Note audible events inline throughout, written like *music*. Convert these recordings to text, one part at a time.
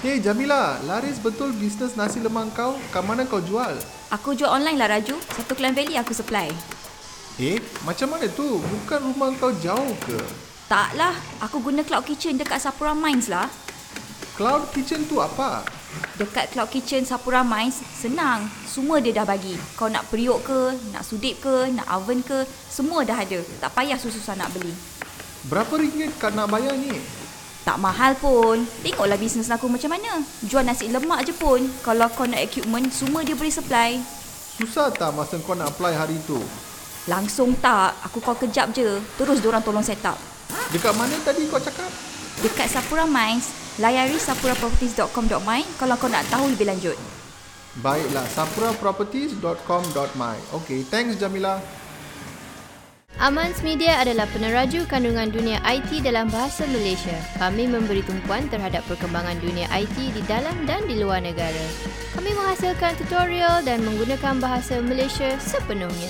Hey Jamila, laris betul bisnes nasi lemak kau? Kat mana kau jual? Aku jual online lah Raju. Satu Klang Valley aku supply. Eh, macam mana tu? Bukan rumah kau jauh ke? Taklah, aku guna Cloud Kitchen dekat Sapura Mines lah. Cloud Kitchen tu apa? Dekat Cloud Kitchen Sapura Mines, senang. Semua dia dah bagi. Kau nak periuk ke, nak sudip ke, nak oven ke, semua dah ada. Tak payah susah-susah nak beli. Berapa ringgit kau nak bayar ni? Tak mahal pun. Tengoklah bisnes aku macam mana. Jual nasi lemak je pun. Kalau kau nak equipment, semua dia boleh supply. Susah tak masa kau nak apply hari tu? Langsung tak. Aku call kejap je. Terus diorang tolong set up. Dekat mana tadi kau cakap? Dekat Sapura Mines, layari sapuraproperties.com.my kalau kau nak tahu lebih lanjut. Baiklah, sapuraproperties.com.my. Okay, thanks Jamila. Amans Media adalah peneraju kandungan dunia IT dalam bahasa Malaysia. Kami memberi tumpuan terhadap perkembangan dunia IT di dalam dan di luar negara. Kami menghasilkan tutorial dan menggunakan bahasa Malaysia sepenuhnya.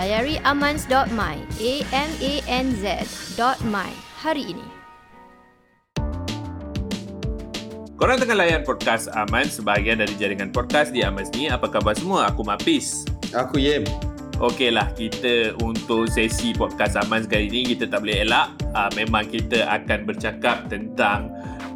Layari amans.my, a m a n z.my hari ini. Korang tengah layan podcast Aman sebahagian dari jaringan podcast di Amans ni. Apa khabar semua? Aku Mapis. Aku Yem. Okey lah, kita untuk sesi podcast Aman sekali ni kita tak boleh elak. Uh, memang kita akan bercakap tentang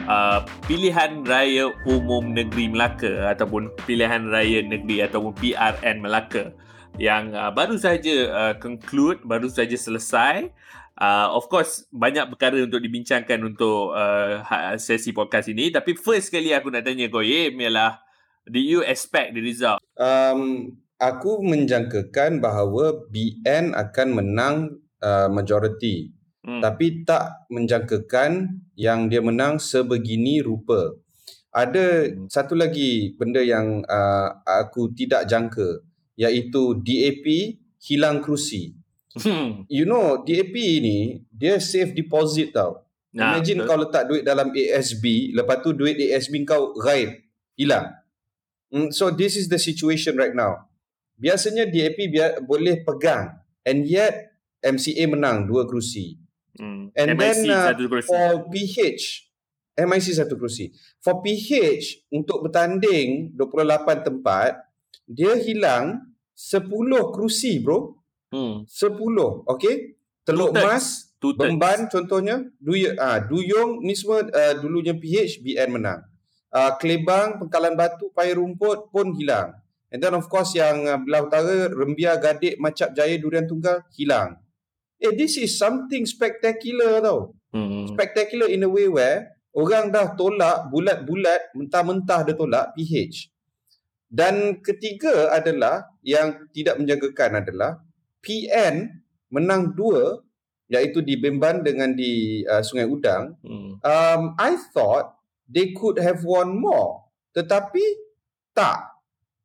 uh, pilihan raya umum negeri Melaka ataupun pilihan raya negeri ataupun PRN Melaka yang uh, baru saja uh, conclude, baru saja selesai. Uh, of course banyak perkara untuk dibincangkan untuk uh, sesi podcast ini tapi first sekali aku nak tanya Yem ialah do you expect the result Um, aku menjangkakan bahawa BN akan menang uh, majority. hmm. Tapi tak menjangkakan yang dia menang sebegini rupa. Ada Hmm. satu lagi benda yang uh, aku tidak jangka iaitu DAP hilang kerusi. Hmm. You know DAP ni dia safe deposit tau. Nah, Imagine betul. kau letak duit dalam ASB, lepas tu duit ASB kau gaib, hilang. Mm, so this is the situation right now. Biasanya DAP biar, boleh pegang and yet MCA menang dua kerusi. hmm. And MIC then uh, satu kerusi. for PH, MIC satu kerusi. For PH untuk bertanding 28 tempat, dia hilang 10 kerusi bro. hmm. 10, okay? Teluk Two-thirds. Mas, Two. Bemban contohnya, Duyung, ah, Duyung ni semua uh, dulunya PH, BN menang. Uh, Kelebang, Pengkalan Batu, Paya Rumput pun hilang. And then of course yang uh, belah utara, Rembia, Gadik, Macap Jaya, Durian Tunggal, hilang. Eh, this is something spectacular tau. Hmm. Spectacular in a way where orang dah tolak bulat-bulat, mentah-mentah dia tolak PH. Dan ketiga adalah yang tidak menjagakan adalah PN menang dua iaitu di Bemban dengan di uh, Sungai Udang. Hmm. Um, I thought they could have won more. Tetapi tak.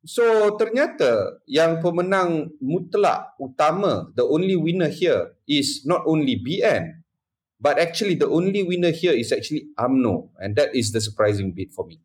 So ternyata yang pemenang mutlak utama, the only winner here is not only BN but actually the only winner here is actually AMNO and that is the surprising bit for me.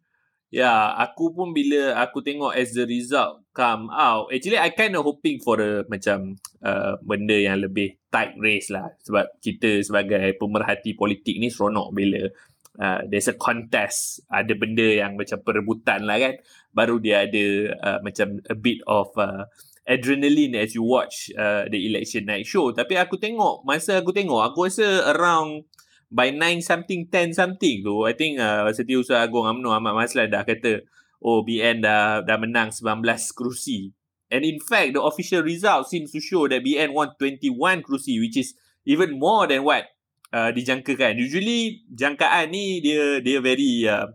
Ya, aku pun bila aku tengok as the result come out, actually I kind of hoping for a macam uh, benda yang lebih tight race lah. Sebab kita sebagai pemerhati politik ni seronok bila uh, there's a contest, ada benda yang macam perebutan lah kan. Baru dia ada uh, macam a bit of uh, adrenaline as you watch uh, the election night show. Tapi aku tengok, masa aku tengok, aku rasa around by 9 something 10 something tu I think uh, Setiausaha Agong UMNO Ahmad Maslan dah kata oh BN dah dah menang 19 kerusi and in fact the official result seems to show that BN won 21 kerusi which is even more than what uh, dijangkakan usually jangkaan ni dia dia very uh,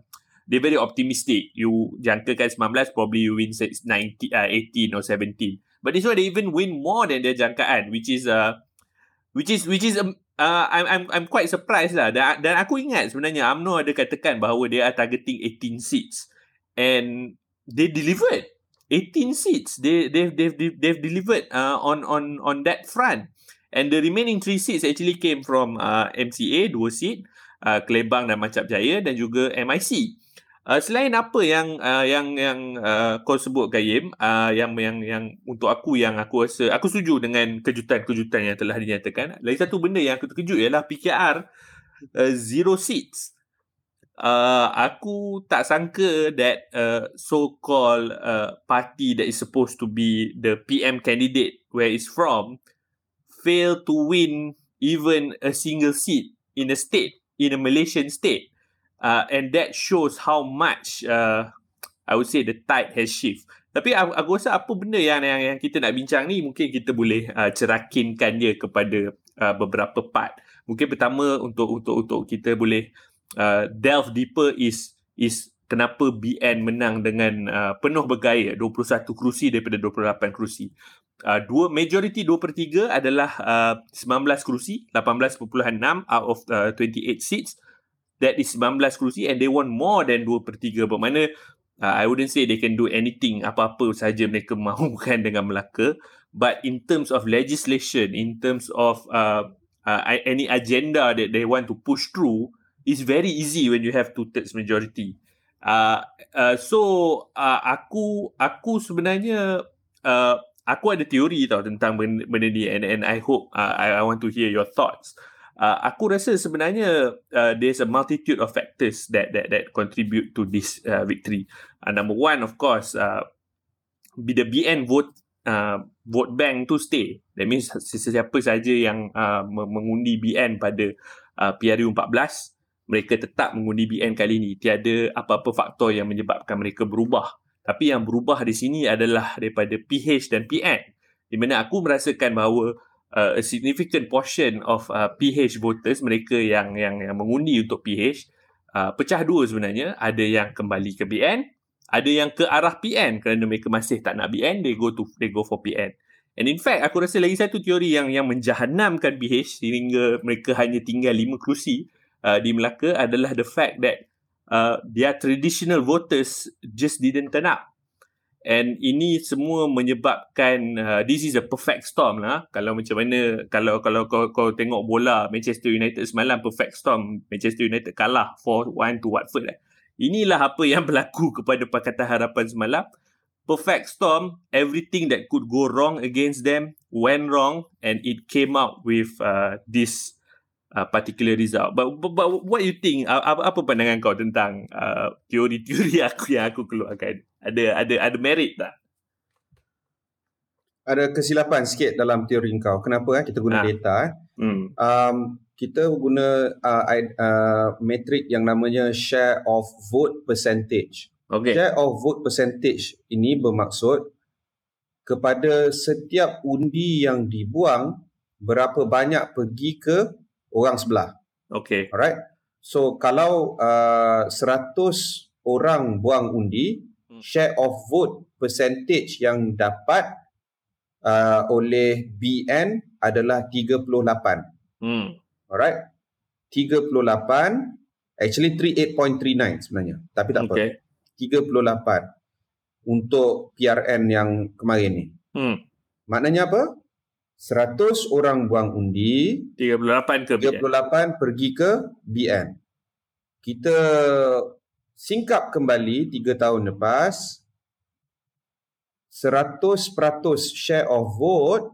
dia very optimistic. You jangkakan 19 probably you win 19 uh, 18 or 17 but this one they even win more than their jangkaan which is uh, which is which is um, uh, I'm I'm I'm quite surprised lah. Dan, dan aku ingat sebenarnya AMNO ada katakan bahawa dia are targeting 18 seats. And they delivered 18 seats. They they've they've they've delivered uh, on on on that front. And the remaining 3 seats actually came from uh, MCA 2 seat uh, Kelebang dan Macap Jaya dan juga MIC Uh, selain apa yang uh, yang yang uh, kau sebut Kayim uh, yang yang yang untuk aku yang aku rasa aku setuju dengan kejutan-kejutan yang telah dinyatakan. Lagi satu benda yang aku terkejut ialah PKR uh, zero seats. uh, aku tak sangka that uh, so-called uh, party that is supposed to be the PM candidate where it's from fail to win even a single seat in a state, in a Malaysian state. Uh, and that shows how much uh, I would say the tide has shift. Tapi aku, rasa apa benda yang, yang yang kita nak bincang ni mungkin kita boleh uh, cerakinkan dia kepada uh, beberapa part. Mungkin pertama untuk untuk untuk kita boleh uh, delve deeper is is kenapa BN menang dengan uh, penuh bergaya 21 kerusi daripada 28 kerusi. Uh, dua majority 2 per 3 adalah uh, 19 kerusi, 18.6 out of uh, 28 seats. That is 19 kerusi and they won more than 2 per 3 bermakna uh, I wouldn't say they can do anything apa-apa saja mereka *laughs* mahukan dengan Melaka. But in terms of legislation in terms of uh, uh, any agenda that they want to push through is very easy when you have two thirds majority. Uh, uh, so uh, aku aku sebenarnya uh, aku ada teori tau tentang benda, benda ni and and I hope uh, I, I want to hear your thoughts uh, aku rasa sebenarnya uh, there's a multitude of factors that that that contribute to this uh, victory. Uh, number one, of course, uh, the BN vote uh, vote bank to stay. That means sesiapa saja yang uh, mengundi BN pada uh, PRU 14, mereka tetap mengundi BN kali ini. Tiada apa-apa faktor yang menyebabkan mereka berubah. Tapi yang berubah di sini adalah daripada PH dan PN. Di mana aku merasakan bahawa uh, a significant portion of uh, PH voters mereka yang yang yang mengundi untuk PH uh, pecah dua sebenarnya. Ada yang kembali ke BN ada yang ke arah PN kerana mereka masih tak nak BN they go to they go for PN and in fact aku rasa lagi satu teori yang yang menjahanamkan PH sehingga mereka hanya tinggal lima kerusi uh, di Melaka adalah the fact that uh, their traditional voters just didn't turn up And ini semua menyebabkan uh, this is a perfect storm lah. Kalau macam mana kalau kalau kau, kau tengok bola Manchester United semalam perfect storm Manchester United kalah 4-1 to Watford lah. Inilah apa yang *laughs* berlaku kepada Pakatan Harapan semalam. Perfect storm, everything that could go wrong against them went wrong and it came out with uh, this uh, particular result. But, but, but what you think? Apa, apa pandangan kau tentang uh, teori-teori *laughs* aku yang aku keluarkan? Ada ada ada merit tak? Ada kesilapan sikit dalam teori kau. Kenapa eh? kita guna ha. data eh? Hmm. Um, kita guna uh, uh, metrik yang namanya share of vote percentage. Okay. Share of vote percentage ini bermaksud kepada setiap undi yang dibuang berapa banyak pergi ke orang sebelah. Okay. Alright. So kalau uh, 100 orang buang undi. Share of vote percentage yang dapat uh, oleh BN adalah 38. Hmm. Alright. 38 actually 38.39 sebenarnya. Tapi tak okay. apa. 38 untuk PRN yang kemarin ni. Hmm. Maknanya apa? 100 orang buang undi 38 ke 38 BN. pergi ke BN kita singkap kembali 3 tahun lepas 100% share of vote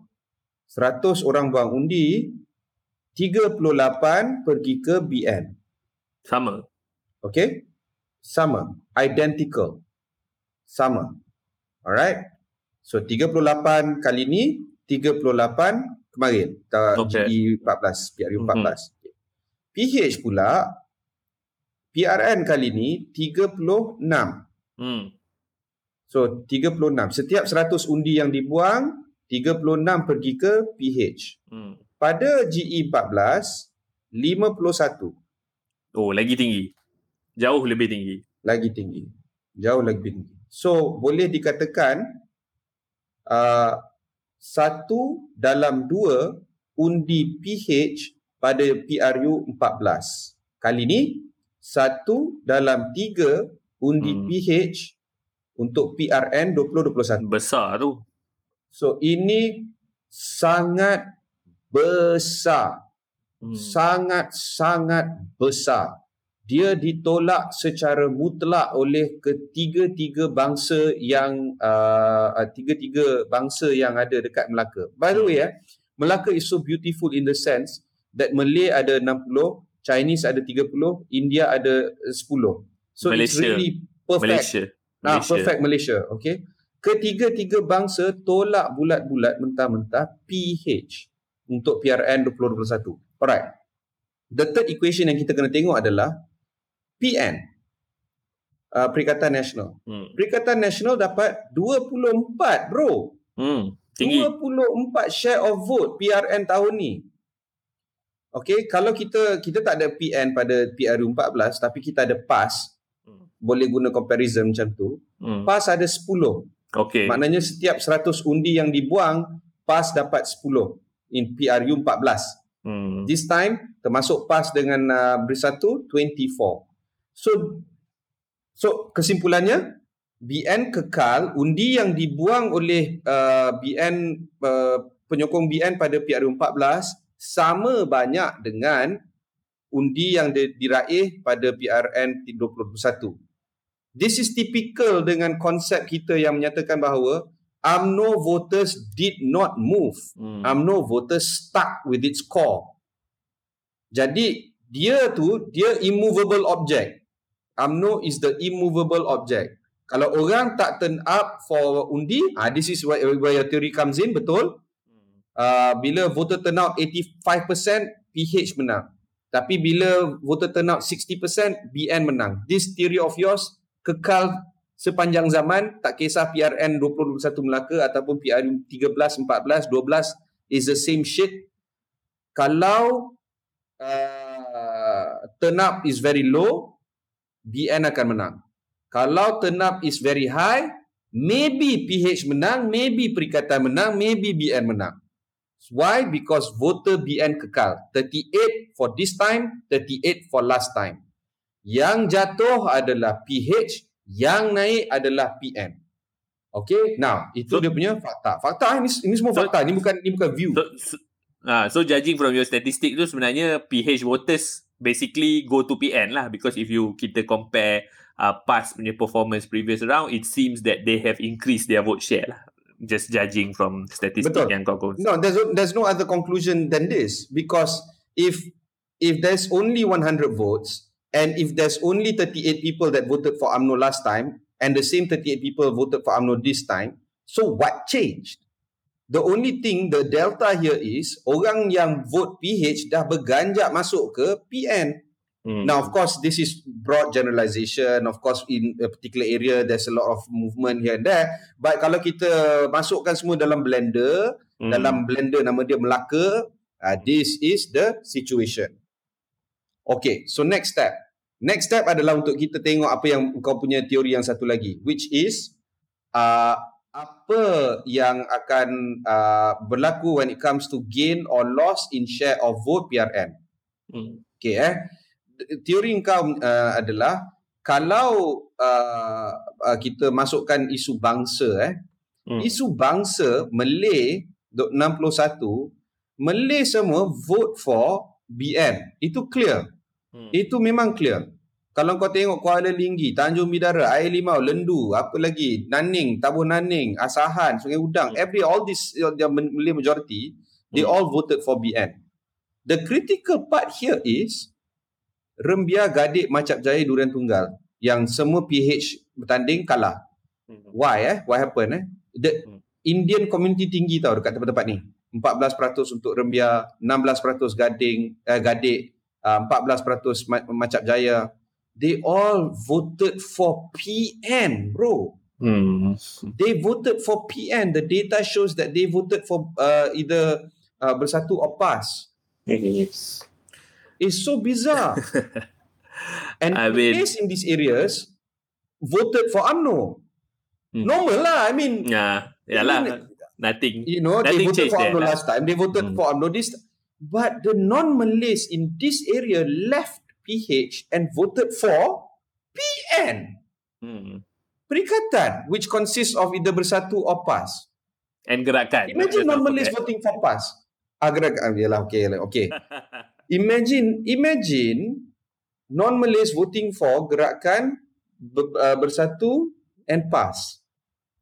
100 orang buang undi 38 pergi ke BN sama. Okay sama. Identical. Sama. Alright? So 38 kali ni 38 kemarin. Okay. GE 14 PRU 14 mm-hmm. PH pula PRN kali ni 36 mm. so 36 setiap 100 undi yang dibuang 36 pergi ke PH mm. pada GE 14 51 oh lagi tinggi. Jauh lebih tinggi. Lagi tinggi. Jauh lebih tinggi. So boleh dikatakan uh, satu dalam dua undi PH pada PRU 14. Kali ini, satu dalam tiga undi hmm. PH untuk PRN 2021. Besar tu. So, ini sangat besar. Hmm. Sangat-sangat besar dia ditolak secara mutlak oleh ketiga-tiga bangsa yang uh, uh, tiga-tiga bangsa yang ada dekat Melaka. By the way, eh, Melaka is so beautiful in the sense that Malay ada 60, Chinese ada 30, India ada 10. So it's Malaysia. really perfect. Malaysia. Ah, Malaysia. perfect Malaysia. Okay. Ketiga-tiga bangsa tolak bulat-bulat mentah-mentah PH untuk PRN 2021. Alright. The third equation yang kita kena tengok adalah PN. Uh, Perikatan Nasional. Hmm. Perikatan Nasional dapat 24 bro. Hmm. Tinggi. 24 share of vote PRN tahun ni. Okay, kalau kita kita tak ada PN pada PRU 14 tapi kita ada PAS, Hmm. boleh guna comparison macam tu. Hmm. PAS ada 10. Okay. Maknanya setiap 100 undi yang dibuang, PAS dapat 10 in PRU 14. Hmm. This time termasuk PAS dengan uh, Bersatu 24. So so kesimpulannya BN kekal undi yang dibuang oleh uh, BN uh, penyokong BN pada PRU 14 sama banyak dengan undi yang di- diraih pada PRN 2021. This is typical dengan konsep kita yang menyatakan bahawa UMNO voters did not move. Hmm. UMNO voters stuck with its core. Jadi dia tu dia immovable object. UMNO is the immovable object. Kalau orang tak turn up for undi, ah this is where, where your theory comes in, betul? Uh, bila voter turnout 85%, PH menang. Tapi bila voter turnout 60%, BN menang. This theory of yours kekal sepanjang zaman, tak kisah PRN 2021 Melaka ataupun PRU 13, 14, 12 is the same shit. Kalau uh, turn up is very low, BN akan menang. Kalau turn up is very high, maybe PH menang, maybe Perikatan menang, maybe BN menang. Why? Because voter BN kekal. 38 for this time, 38 for last time. Yang jatuh adalah PH, yang naik adalah PN. Okay, now itu So- dia punya fakta. Fakta ini ini semua So- fakta. Ini bukan ini bukan view. So, so, ah, so judging from your statistic tu sebenarnya PH voters basically go to PN lah because if you kita compare uh, past punya performance previous round it seems that they have increased their vote share lah just judging from statistic Betul. yang kau kau No, there's there's no other conclusion than this because if if there's only 100 votes and if there's only 38 people that voted for AMNO last time and the same 38 people voted for AMNO this time, so what changed? The only thing the delta here is orang yang vote PH dah berganjak masuk ke PN. Hmm. Now, of course, this is broad generalization. Of course, in a particular area, there's a lot of movement here and there. But kalau kita masukkan semua dalam blender, Hmm. dalam blender nama dia Melaka, uh, this is the situation. Okay, so next step. Next step adalah untuk kita tengok apa yang kau punya teori yang satu lagi, which is uh, apa yang akan uh, berlaku when it comes to gain or loss in share of vote PRN. Hmm. Okay eh. Teori kau uh, adalah kalau uh, uh, kita masukkan isu bangsa eh. Hmm. Isu bangsa Malay dok 61 Malay semua vote for BN. Itu clear. Hmm. Itu memang clear. Kalau kau tengok Kuala Linggi, Tanjung Bidara, Air Limau, Lendu, apa lagi, Naning, Tabuh Naning, Asahan, Sungai Udang, Hmm. every all this the Malay majority, they Hmm. all voted for BN. The critical part here is Rembia, Gadik, Macap Jaya, Durian Tunggal yang semua PH bertanding kalah. Hmm. Why eh? What happened eh? The Hmm. Indian community tinggi tau dekat tempat-tempat ni. 14% untuk Rembia, 16% Gading, eh, Gadik, uh, 14% Ma- Macap Jaya. They all voted for PN, bro. Hmm. They voted for PN. The data shows that they voted for uh, either uh, Bersatu or PAS. Yes. It's so bizarre. *laughs* and I mean- place in these areas voted for UMNO. Hmm. Normal lah. I mean, Ya, yalah. Nothing. you know, they Nothing voted changed for UMNO lah. last time. They voted Hmm. for UMNO this. But the non-Malays in this area left PH and voted for PN. Hmm. Perikatan, which consists of either Bersatu or PAS. And gerakan. Imagine non-Malays voting for PAS. Agar, ah, yalah, okay, yalah, okay. *laughs* Imagine, imagine non-Malays voting for gerakan uh, Bersatu and PAS.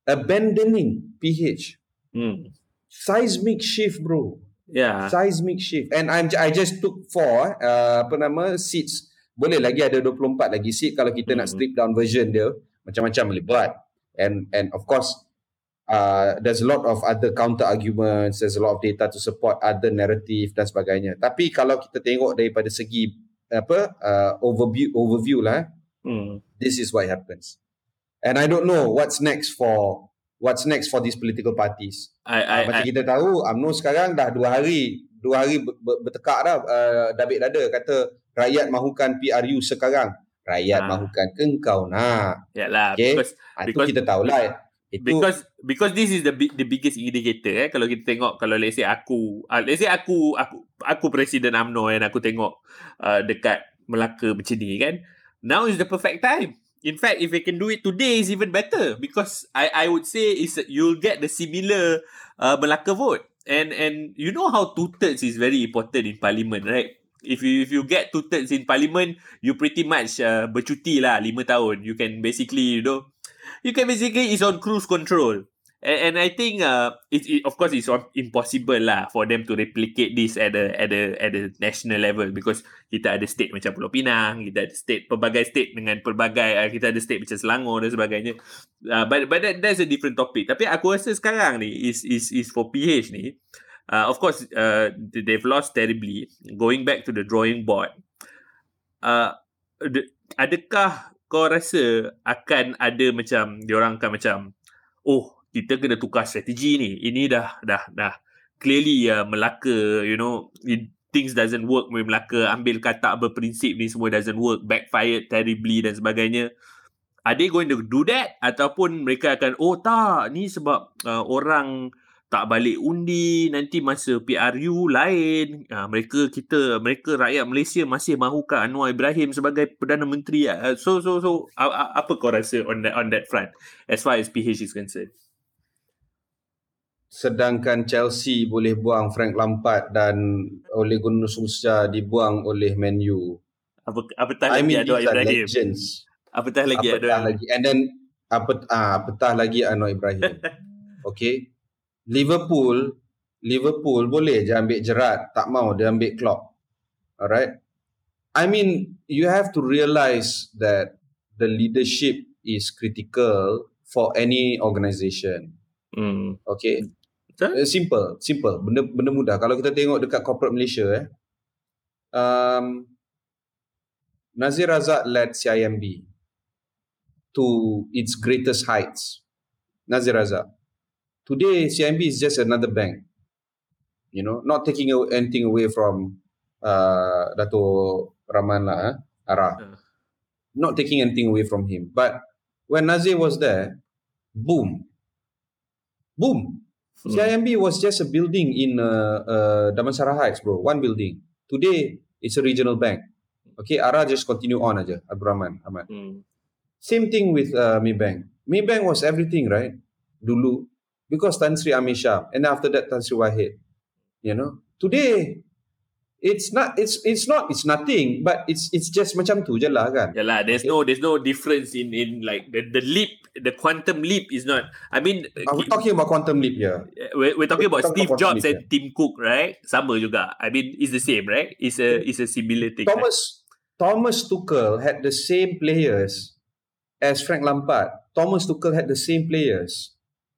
Abandoning PH. Hmm. Seismic shift, bro. Yeah. Seismic shift. And I'm, I just took four, uh, apa nama, seats. Boleh lagi ada 24 lagi seat kalau kita nak Hmm. strip down version dia. Macam-macam boleh buat. And and of course, uh, there's a lot of other counter arguments, there's a lot of data to support other narrative dan sebagainya. Tapi kalau kita tengok daripada segi apa uh, overview overview lah, Hmm. this is what happens. And I don't know what's next for what's next for these political parties. I, I, Uh, macam I, kita tahu UMNO sekarang dah dua hari dua hari ber, ber, bertekak dah uh, David Dada kata rakyat mahukan PRU sekarang. Rakyat Ah. mahukan ke engkau nak. yeah lah. Okay. Because Ha, itu Because- kita tahulah. Itu because because this is the the biggest indicator eh. Kalau kita tengok kalau let's say aku uh, let's say aku aku aku presiden AMNO and aku tengok uh, dekat Melaka macam ni kan. Now is the perfect time. In fact if we can do it today is even better. Because I I would say is you'll get the similar uh, Melaka vote. And and you know how two thirds is very important in parliament right? If you if you get two thirds in parliament you pretty much uh, bercuti lah lima tahun. You can basically you know you can basically is on cruise control. And, and I think uh, it, it of course it's impossible lah for them to replicate this at a at a at a national level because kita ada state macam Pulau Pinang, kita ada state pelbagai state dengan pelbagai uh, kita ada state macam Selangor dan sebagainya. Uh, but but that, that's a different topic. Tapi aku rasa sekarang ni is is is for PH ni. Uh, of course uh, they've lost terribly. Going back to the drawing board. Uh, the, adakah kau rasa akan ada macam diorang akan macam oh kita kena tukar strategi ni. Ini dah dah dah clearly uh, Melaka you know it, things doesn't work with Melaka. Ambil kata berprinsip ni semua doesn't work. Backfired terribly dan sebagainya. Are they going to do that? Ataupun mereka akan oh tak. Ni sebab uh, orang tak balik undi nanti masa PRU lain uh, mereka kita mereka rakyat Malaysia masih mahukan Anwar Ibrahim sebagai perdana menteri uh, so so so uh, uh, apa kau rasa on that on that front as far as PH is concerned sedangkan Chelsea boleh buang Frank Lampard dan Ole Gunnar Solskjaer dibuang oleh Man U. apa apatah I lagi mean Anwar Ibrahim legends. apatah lagi apatah Anwar lagi and then apa ah apatah lagi Anwar Ibrahim. *laughs* okay. Liverpool Liverpool boleh je ambil Gerrard, tak mau dia ambil Klopp. Alright. I mean, you have to realize that the leadership is critical for any organisation. hmm. Okay. Betul? Uh, simple, simple. Benda benda mudah. Kalau kita tengok dekat corporate Malaysia eh. Um, Nazir Razak led CIMB to its greatest heights. Nazir Razak. Today CIMB is just another bank. You know, not taking anything away from uh, Dato Rahman lah, eh, Ara. Uh. Not taking anything away from him. But when Nazir was there, boom. Boom. Hmm. CIMB was just a building in uh, uh, Damansara Heights, bro. One building. Today, it's a regional bank. Okay, Ara just continue on aja, Abdul Rahman Ahmad. Hmm. Same thing with uh, Maybank. Maybank was everything, right? Dulu. Because Tan Sri Amir Shah. And after that, Tan Sri Wahid. You know? Today, it's not, it's it's not, it's nothing. But it's it's just macam tu je lah kan? Yalah, there's no there's no difference in in like the the leap, the quantum leap is not. I mean, Are we talking about quantum leap here? we're, we're talking about Talk Steve about Jobs leap, and Tim Cook, right? Sama juga. I mean, it's the same, right? It's a it's a similar thing. right? Thomas Thomas Tuchel had the same players as Frank Lampard. Thomas Tuchel had the same players.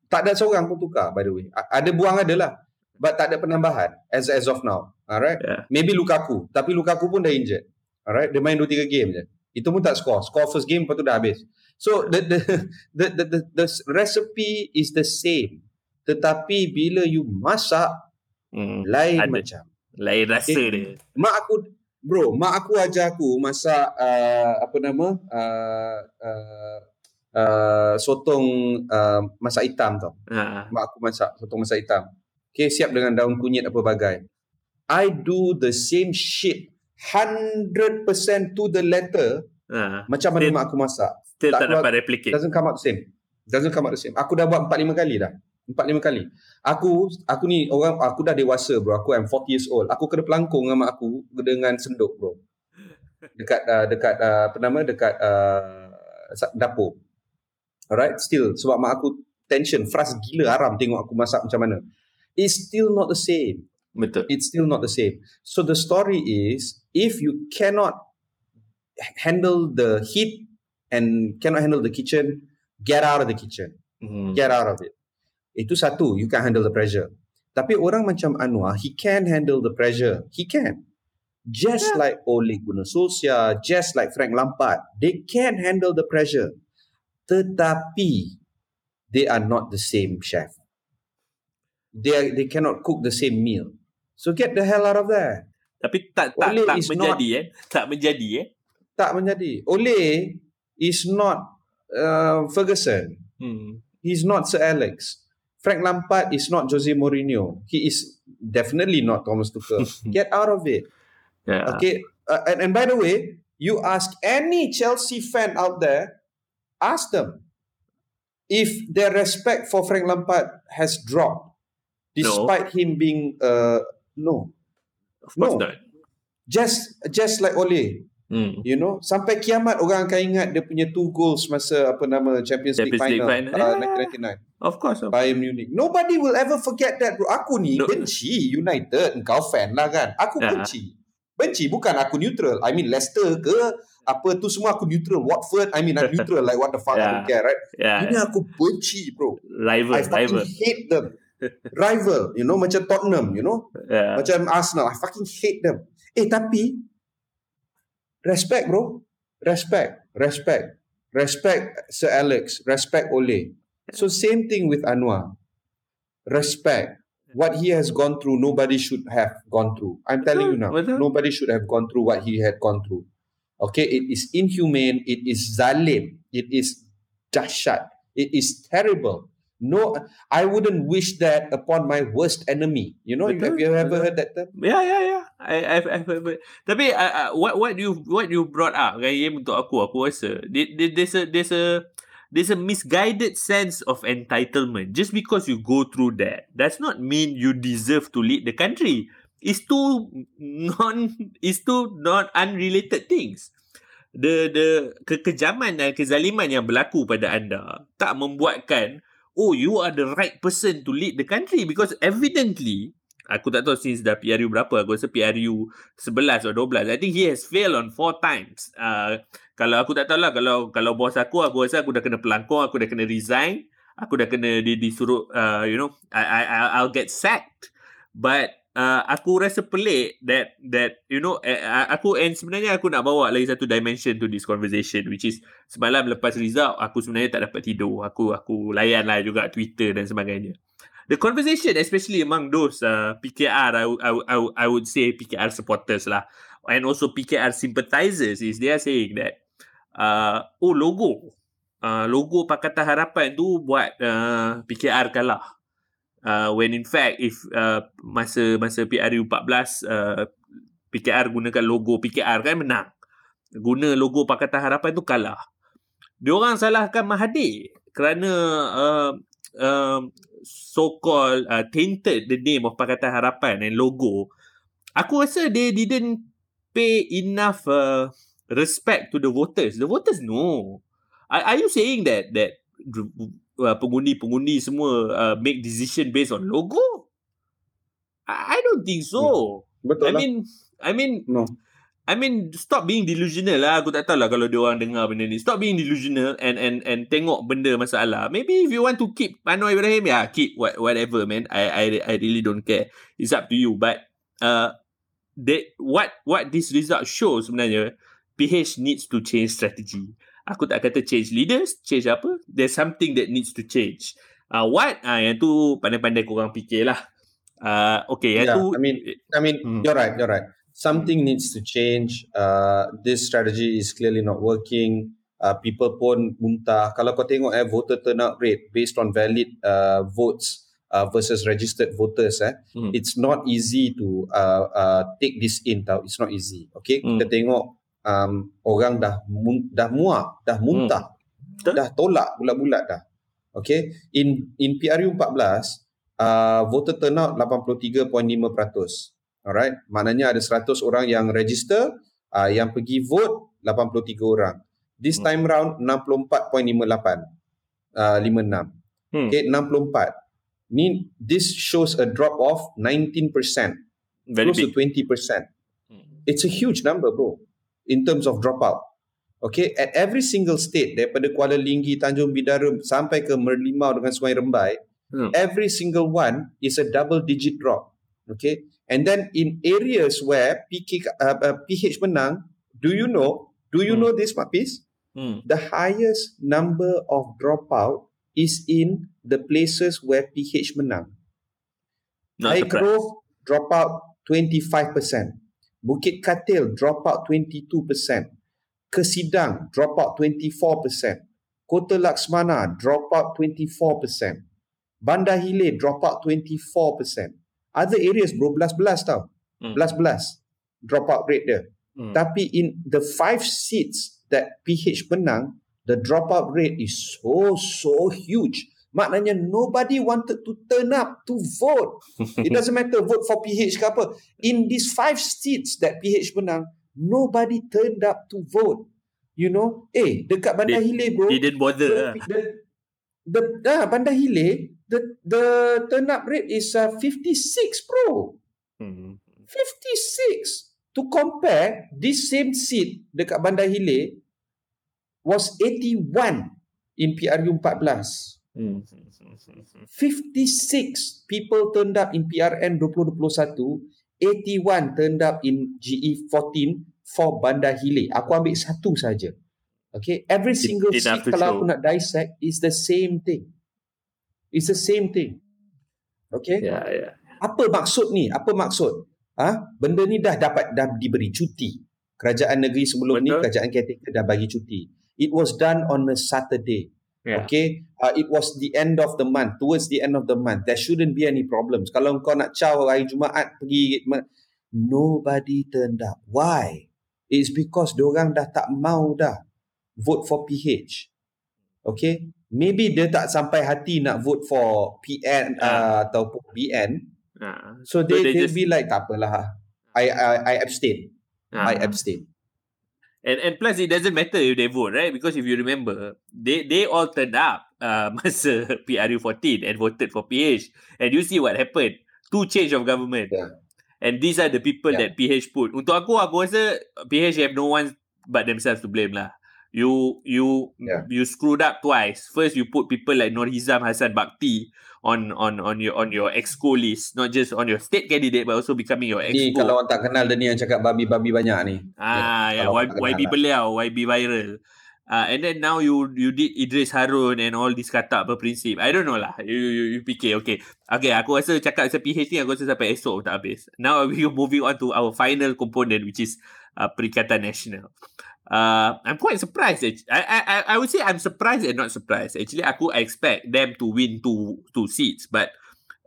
Tak ada seorang pun tukar by the way. Ada buang ada lah. But tak ada penambahan as as of now. Alright. Yeah. Maybe Lukaku. Tapi Lukaku pun dah injured. Alright. Dia main 2-3 game je. Itu pun tak score. Score first game lepas tu dah habis. So the the *laughs* the the, the, the recipe is the same. Tetapi bila you masak Hmm. lain Ada. macam. Lain rasa Okay. dia. Mak aku bro, mak aku ajar aku masak uh, apa nama? Uh, uh, uh, sotong uh, masak hitam tau. Ha. Mak aku masak sotong masak hitam. Okay, siap dengan daun kunyit apa bagai. I do the same shit 100% to the letter Ha. macam mana Still- mak aku masak. Still Tak tak, dapat replicate. Doesn't come out the same. Doesn't come out the same. Aku dah buat 4 5 kali dah. 4 5 kali. Aku aku ni orang aku dah dewasa bro. Aku am 40 years old. Aku kena pelangkung dengan mak aku dengan senduk bro. Dekat uh, dekat uh, apa nama dekat uh, dapur. Alright, still sebab mak aku tension, frust gila haram tengok aku masak macam mana. It's still not the same. Betul. it's still not the same. So the story is if you cannot handle the heat and cannot handle the kitchen, get out of the kitchen. Hmm. Get out of it. Itu satu, you can handle the pressure. Tapi orang macam Anwar, he can handle the pressure. He can. Just like Ole Gunnar Solskjaer, just like Frank Lampard, they can handle the pressure. Tetapi they are not the same chef. They are, they cannot cook the same meal. So get the hell out of there. Tapi tak tak Ole tak menjadi eh. Tak menjadi eh. Tak menjadi. Ole is not uh, Ferguson. Hmm. He's not Sir Alex. Frank Lampard is not Jose Mourinho. He is definitely not Thomas Tuchel. *laughs* Get out of it. Yeah. Okay. Uh, and, and by the way, you ask any Chelsea fan out there, ask them if their respect for Frank Lampard has dropped despite him being uh no Of course No. not. just just like Ole Hmm. you know sampai kiamat orang akan ingat dia punya two goals masa apa nama Champions League Champions League final, final. uh, Yeah. 1999 Of course. Of Bayern Munich. Nobody will ever forget that bro. Aku ni No. benci United. Engkau fan lah kan. Aku Ya. benci. Benci bukan aku neutral. I mean Leicester ke apa tu semua aku neutral. Watford, I mean I'm neutral. like what the fuck I *laughs* Yeah. don't care right. Yeah. Ini aku benci bro. Rival, I fucking rival. hate them. Rival, you know macam Tottenham, you know. Yeah. Macam Arsenal. I fucking hate them. Eh tapi respect bro. Respect. Respect. Respect Sir Alex. Respect Ole. So same thing with Anwar. Respect. What he has gone through, nobody should have gone through. I'm telling you now. Nobody should have gone through what he had gone through. Okay, it is inhumane. It is zalim. It is dahsyat. It is terrible. No, I wouldn't wish that upon my worst enemy. You know, Betul, have you ever betul. heard that term? Yeah, yeah, yeah. I, I've, I've, I've, tapi uh, uh, what what you what you brought up Yem, untuk aku aku rasa there- there- there's a there's a there's a misguided sense of entitlement just because you go through that does not mean you deserve to lead the country it's two non it's two non unrelated things. The the kekejaman dan kezaliman yang berlaku pada anda tak membuatkan oh you are the right person to lead the country because evidently aku tak tahu since dah PRU berapa aku rasa PRU 11 atau 12 I think he has failed on four times. Uh, kalau aku tak tahu lah kalau kalau bos aku aku rasa aku dah kena pelangkong aku dah kena resign aku dah kena di, disuruh uh, you know I I- I'll get sacked. But uh, aku rasa pelik that that you know eh, uh, aku and sebenarnya aku nak bawa lagi satu dimension to this conversation which is semalam lepas result aku sebenarnya tak dapat tidur. Aku aku layan lah juga Twitter dan sebagainya. The conversation especially among those uh, PKR I, I, I, I would say PKR supporters lah and also PKR sympathizers is they are saying that uh, oh logo. Uh, logo Pakatan Harapan tu buat uh, PKR kalah uh, when in fact if uh, masa masa PRU 14 uh, PKR gunakan logo PKR kan menang. Guna logo Pakatan Harapan tu kalah. Dia orang salahkan Mahathir kerana uh, uh, so called uh, tainted the name of Pakatan Harapan and logo. Aku rasa they didn't pay enough uh, respect to the voters. The voters know. Are, are you saying that that uh, pengundi-pengundi semua uh, make decision based on logo? I, I don't think so. Betul I lah. mean I mean no. I mean stop being delusional lah. Aku tak tahu lah kalau dia orang dengar benda ni. Stop being delusional and and and tengok benda masalah. Maybe if you want to keep Anwar Ibrahim ya keep what, whatever man. I I I really don't care. It's up to you. But uh that what what this result shows sebenarnya PH needs to change strategy aku tak kata change leaders change apa there's something that needs to change uh, what ah yang tu pandai-pandai korang fikir lah uh, okay yang Yeah, tu I mean, I mean, Hmm. you're right. You're right. Something needs to change. Uh, this strategy is clearly not working. Uh, people pun muntah. Kalau kau tengok eh, voter turnout rate based on valid uh, votes uh, versus registered voters, eh, Hmm. it's not easy to uh, uh, take this in. Tau. It's not easy. Okay, Hmm. kita tengok um, orang dah mun- dah muak, dah muntah, Betul. dah tolak bulat-bulat dah. Okay, in in PRU 14, uh, voter turnout 83.5%. Alright, maknanya ada 100 orang yang register, uh, yang pergi vote 83 orang. This Hmm. time round 64.58. Uh, 56. Hmm. Okay, 64. Ni this shows a drop of 19% Very close big. to 20%. Hmm. It's a huge number, bro, in terms of dropout. Okay, at every single state daripada Kuala Linggi, Tanjung Bidara sampai ke Merlimau dengan Sungai Rembai, Hmm. every single one is a double digit drop. Okay, and then in areas where PK, uh, uh, PH menang, do you know? Do you Hmm. know this, Mapis? Hmm. The highest number of dropout is in the places where PH menang. Not Air surprised. Grove drop out 25%. Bukit Katil drop out 22%. Kesidang drop out 24%. Kota Laksmana drop out 24%. Bandar Hilir drop out 24%. Other areas bro belas-belas tau. Hmm. Belas-belas drop out rate dia. Hmm. Tapi in the five seats that PH menang, the dropout rate is so so huge. Maknanya nobody wanted to turn up to vote. It doesn't matter vote for PH ke apa. In these five seats that PH menang, nobody turned up to vote. You know, eh dekat Bandar They- Hilir bro. He didn't bother. the, lah. the, the, ah, Bandar Hilir, the the turn up rate is uh, 56 bro. Hmm. 56. To compare, this same seat dekat Bandar Hilir was 81 in PRU 14. Hmm. 56 people turned up in PRN 2021, 81 turned up in GE 14 for Bandar Hilir. Aku ambil satu saja. Okay, every single enough seat to kalau show. aku nak dissect is the same thing. It's the same thing. Okay? Yeah, yeah. Apa maksud ni? Apa maksud? Ah, ha? benda ni dah dapat dah diberi cuti. Kerajaan negeri sebelum ni Betul. kerajaan caretaker dah bagi cuti. It was done on a Saturday. Yeah. Okay, uh, it was the end of the month, towards the end of the month. There shouldn't be any problems. Kalau kau nak caw hari Jumaat pergi, nobody turned up. Why? It's because diorang dah tak mau dah vote for PH. Okay, maybe dia tak sampai hati nak vote for PN uh, ataupun BN. Ah. So they, they they'll just- be like, tak apalah. I, I, I abstain. Ah. I abstain. And and plus it doesn't matter if they vote, right? Because if you remember, they they all turned up uh, *laughs* masa PRU 14 and voted for PH. And you see what happened. Two change of government. Yeah. And these are the people Yeah. that PH put. Untuk aku, aku rasa PH have no one but themselves to blame lah. You you Yeah. you screwed up twice. First, you put people like Nur Hizam Hassan Bakti on on on your on your exco list, not just on your state candidate, but also becoming your Ni exco. kalau orang tak kenal dia ni yang cakap babi-babi banyak ni. Ah, Ya, yeah, y, YB lah. beliau, YB viral. Uh, and then now you you did Idris Harun and all this kata apa prinsip. I don't know lah. You you, you fikir okay. Okay, aku rasa cakap pasal PH ni aku rasa sampai esok tak habis. Now we *laughs* moving on to our final component which is uh, Perikatan Nasional. Uh, I'm quite surprised. I, I I would say I'm surprised and not surprised. Actually, aku expect them to win two two seats, but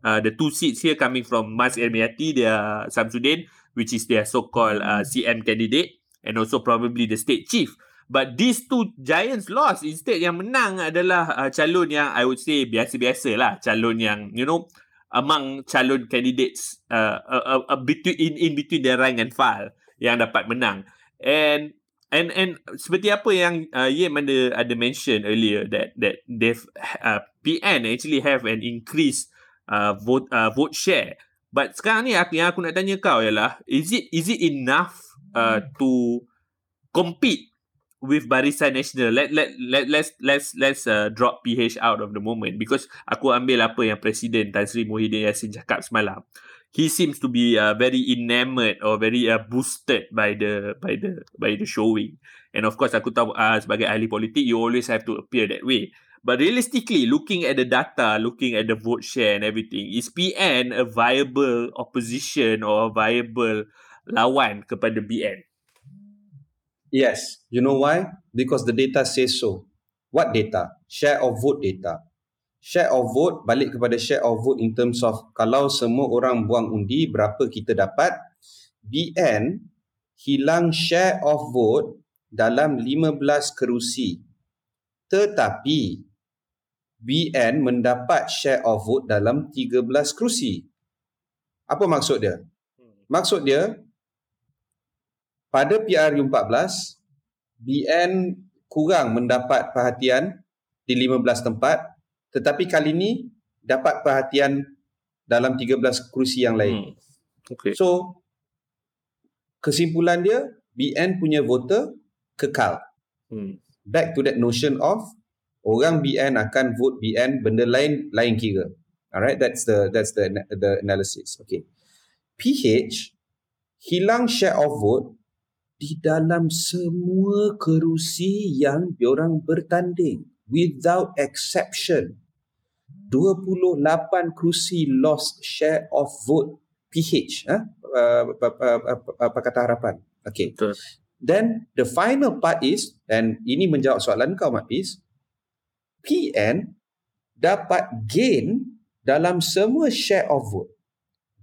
uh, the two seats here coming from Mas Ermiati, their Samsudin, which is their so-called uh, CM candidate, and also probably the state chief. But these two giants lost. Instead, yang menang adalah uh, calon yang I would say biasa-biasa lah. Calon yang, you know, among calon candidates uh, uh, uh, between in, in between their rank and file yang dapat menang. And and and seperti apa yang uh, Yem ada ada mention earlier that that they've uh, PN actually have an increased uh, vote uh, vote share. But sekarang ni aku yang aku nak tanya kau ialah is it is it enough uh, to compete with Barisan Nasional? Let let let let's let's let's uh, drop PH out of the moment because aku ambil apa yang Presiden Tan Sri Muhyiddin Yassin cakap semalam. He seems to be uh, very enamored or very uh, boosted by the by the by the showing. And of course aku tahu uh, sebagai ahli politik you always have to appear that way. But realistically, looking at the data, looking at the vote share and everything, is PN a viable opposition or a viable lawan kepada BN? Yes. You know why? Because the data says so. What data? Share of vote data. Share of vote, balik kepada share of vote in terms of kalau semua orang buang undi, berapa kita dapat. BN hilang share of vote dalam 15 kerusi. Tetapi BN mendapat share of vote dalam 13 kerusi. Apa maksud dia? Maksud dia, pada PRU 14, BN kurang mendapat perhatian di 15 tempat tetapi kali ini dapat perhatian dalam 13 kerusi yang lain. Hmm. Okay. So kesimpulan dia BN punya voter kekal. Hmm. Back to that notion of orang BN akan vote BN benda lain lain kira. Alright, that's the that's the the analysis. Okay. PH hilang share of vote di dalam semua kerusi yang diorang bertanding without exception. 28 kerusi lost share of vote PH eh? uh, Pakatan Harapan. Okay. Betul. Then the final part is dan ini menjawab soalan kau Mat Fiz, PN dapat gain dalam semua share of vote.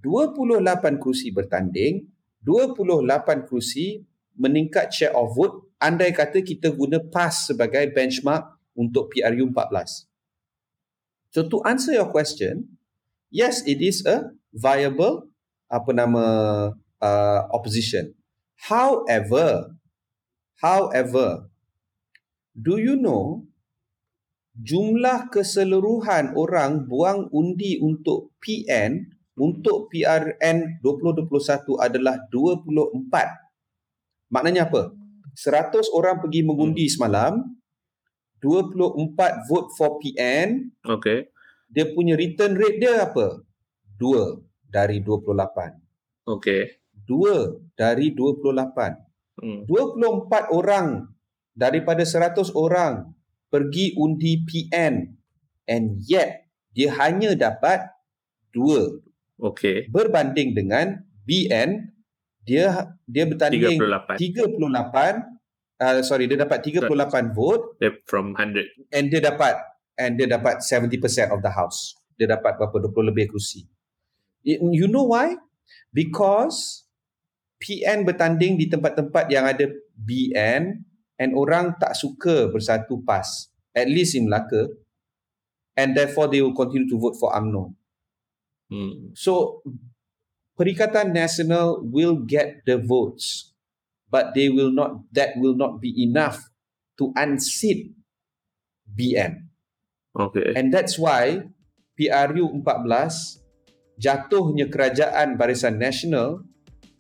28 kerusi bertanding, 28 kerusi meningkat share of vote andai kata kita guna PAS sebagai benchmark untuk PRU 14. So to answer your question, yes it is a viable apa nama uh, opposition. However, however, do you know jumlah keseluruhan orang buang undi untuk PN untuk PRN 2021 adalah 24. Maknanya apa? 100 orang pergi mengundi semalam, 24 vote for PN, Okay. dia punya return rate dia apa? 2 dari 28. Okay. 2 dari 28. Hmm. 24 orang daripada 100 orang pergi undi PN and yet dia hanya dapat 2 Okay. berbanding dengan BN dia dia bertanding 38. 38 uh, sorry dia dapat 38 vote from 100. and dia dapat and dia dapat 70% of the house. Dia dapat berapa 20 lebih kerusi. You you know why? Because PN bertanding di tempat-tempat yang ada BN and orang tak suka bersatu PAS. At least in Melaka. And therefore they will continue to vote for UMNO. Hmm. So Perikatan Nasional will get the votes but they will not that will not be enough to unseat BN. Okay. And that's why PRU 14 jatuhnya kerajaan Barisan Nasional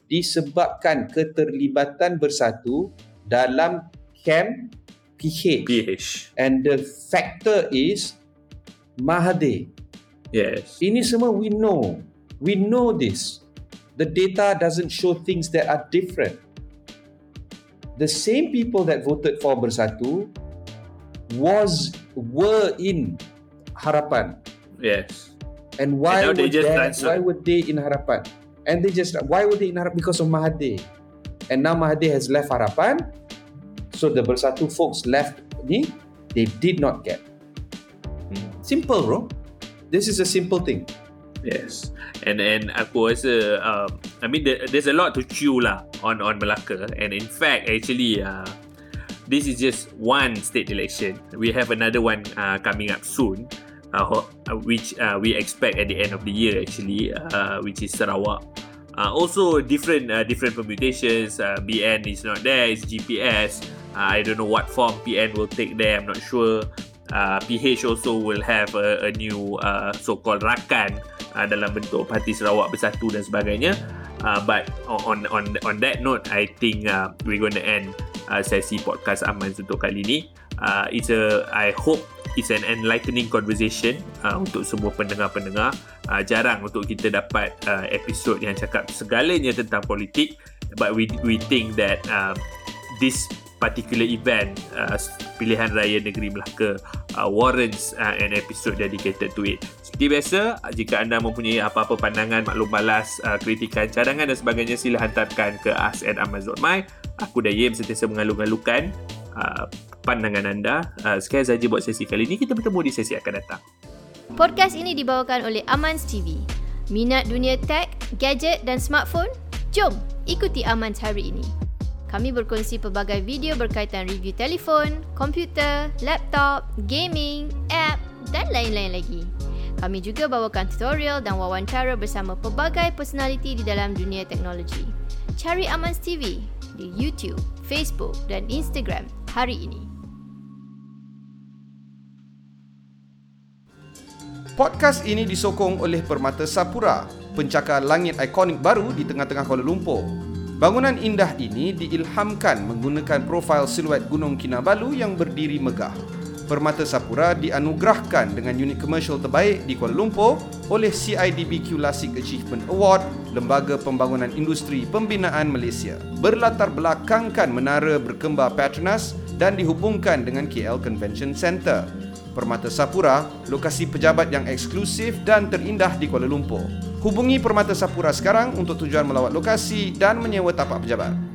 disebabkan keterlibatan bersatu dalam camp PH. PH. And the factor is Mahathir. Yes. Ini semua we know. We know this. The data doesn't show things that are different. The same people that voted for Bersatu was were in Harapan. Yes. And why And were they just they, why were they in Harapan? And they just why were they in Harapan? Because of Mahathir. And now Mahathir has left Harapan. So the Bersatu folks left ni, they did not get. Hmm. Simple bro. This is a simple thing. Yes. And and aku rasa um, I mean there, there's a lot to chew lah on on Melaka and in fact actually uh, this is just one state election. We have another one uh, coming up soon uh, uh, which uh, we expect at the end of the year actually uh, which is Sarawak. Uh, also different uh, different permutations. Uh, BN is not there. It's GPS. Uh, I don't know what form PN will take there. I'm not sure. Uh, PH also will have a, a new uh, so-called rakan uh, dalam bentuk Parti Sarawak Bersatu dan sebagainya. Uh, but on on on that note, I think uh, we're going to end uh, sesi podcast Aman untuk kali ini. Uh, it's a I hope it's an enlightening conversation uh, untuk semua pendengar-pendengar. Uh, jarang untuk kita dapat uh, episod yang cakap segalanya tentang politik, but we we think that uh, this particular event uh, pilihan raya negeri Melaka uh, warrants uh, an episode dedicated to it. Seperti biasa, jika anda mempunyai apa-apa pandangan, maklum balas, uh, kritikan, cadangan dan sebagainya, sila hantarkan ke us at Amazon.my. Aku dan Yem sentiasa mengalu-alukan uh, pandangan anda. Uh, sekian saja buat sesi kali ini. Kita bertemu di sesi akan datang. Podcast ini dibawakan oleh Amans TV. Minat dunia tech, gadget dan smartphone? Jom ikuti Amans hari ini. Kami berkongsi pelbagai video berkaitan review telefon, komputer, laptop, gaming, app dan lain-lain lagi. Kami juga bawakan tutorial dan wawancara bersama pelbagai personaliti di dalam dunia teknologi. Cari Amans TV di YouTube, Facebook dan Instagram hari ini. Podcast ini disokong oleh Permata Sapura, pencakar langit ikonik baru di tengah-tengah Kuala Lumpur. Bangunan indah ini diilhamkan menggunakan profil siluet Gunung Kinabalu yang berdiri megah. Permata Sapura dianugerahkan dengan unit komersial terbaik di Kuala Lumpur oleh CIDB Classic Achievement Award, Lembaga Pembangunan Industri Pembinaan Malaysia. Berlatar belakangkan menara berkembar Petronas dan dihubungkan dengan KL Convention Centre. Permata Sapura, lokasi pejabat yang eksklusif dan terindah di Kuala Lumpur. Hubungi Permata Sapura sekarang untuk tujuan melawat lokasi dan menyewa tapak pejabat.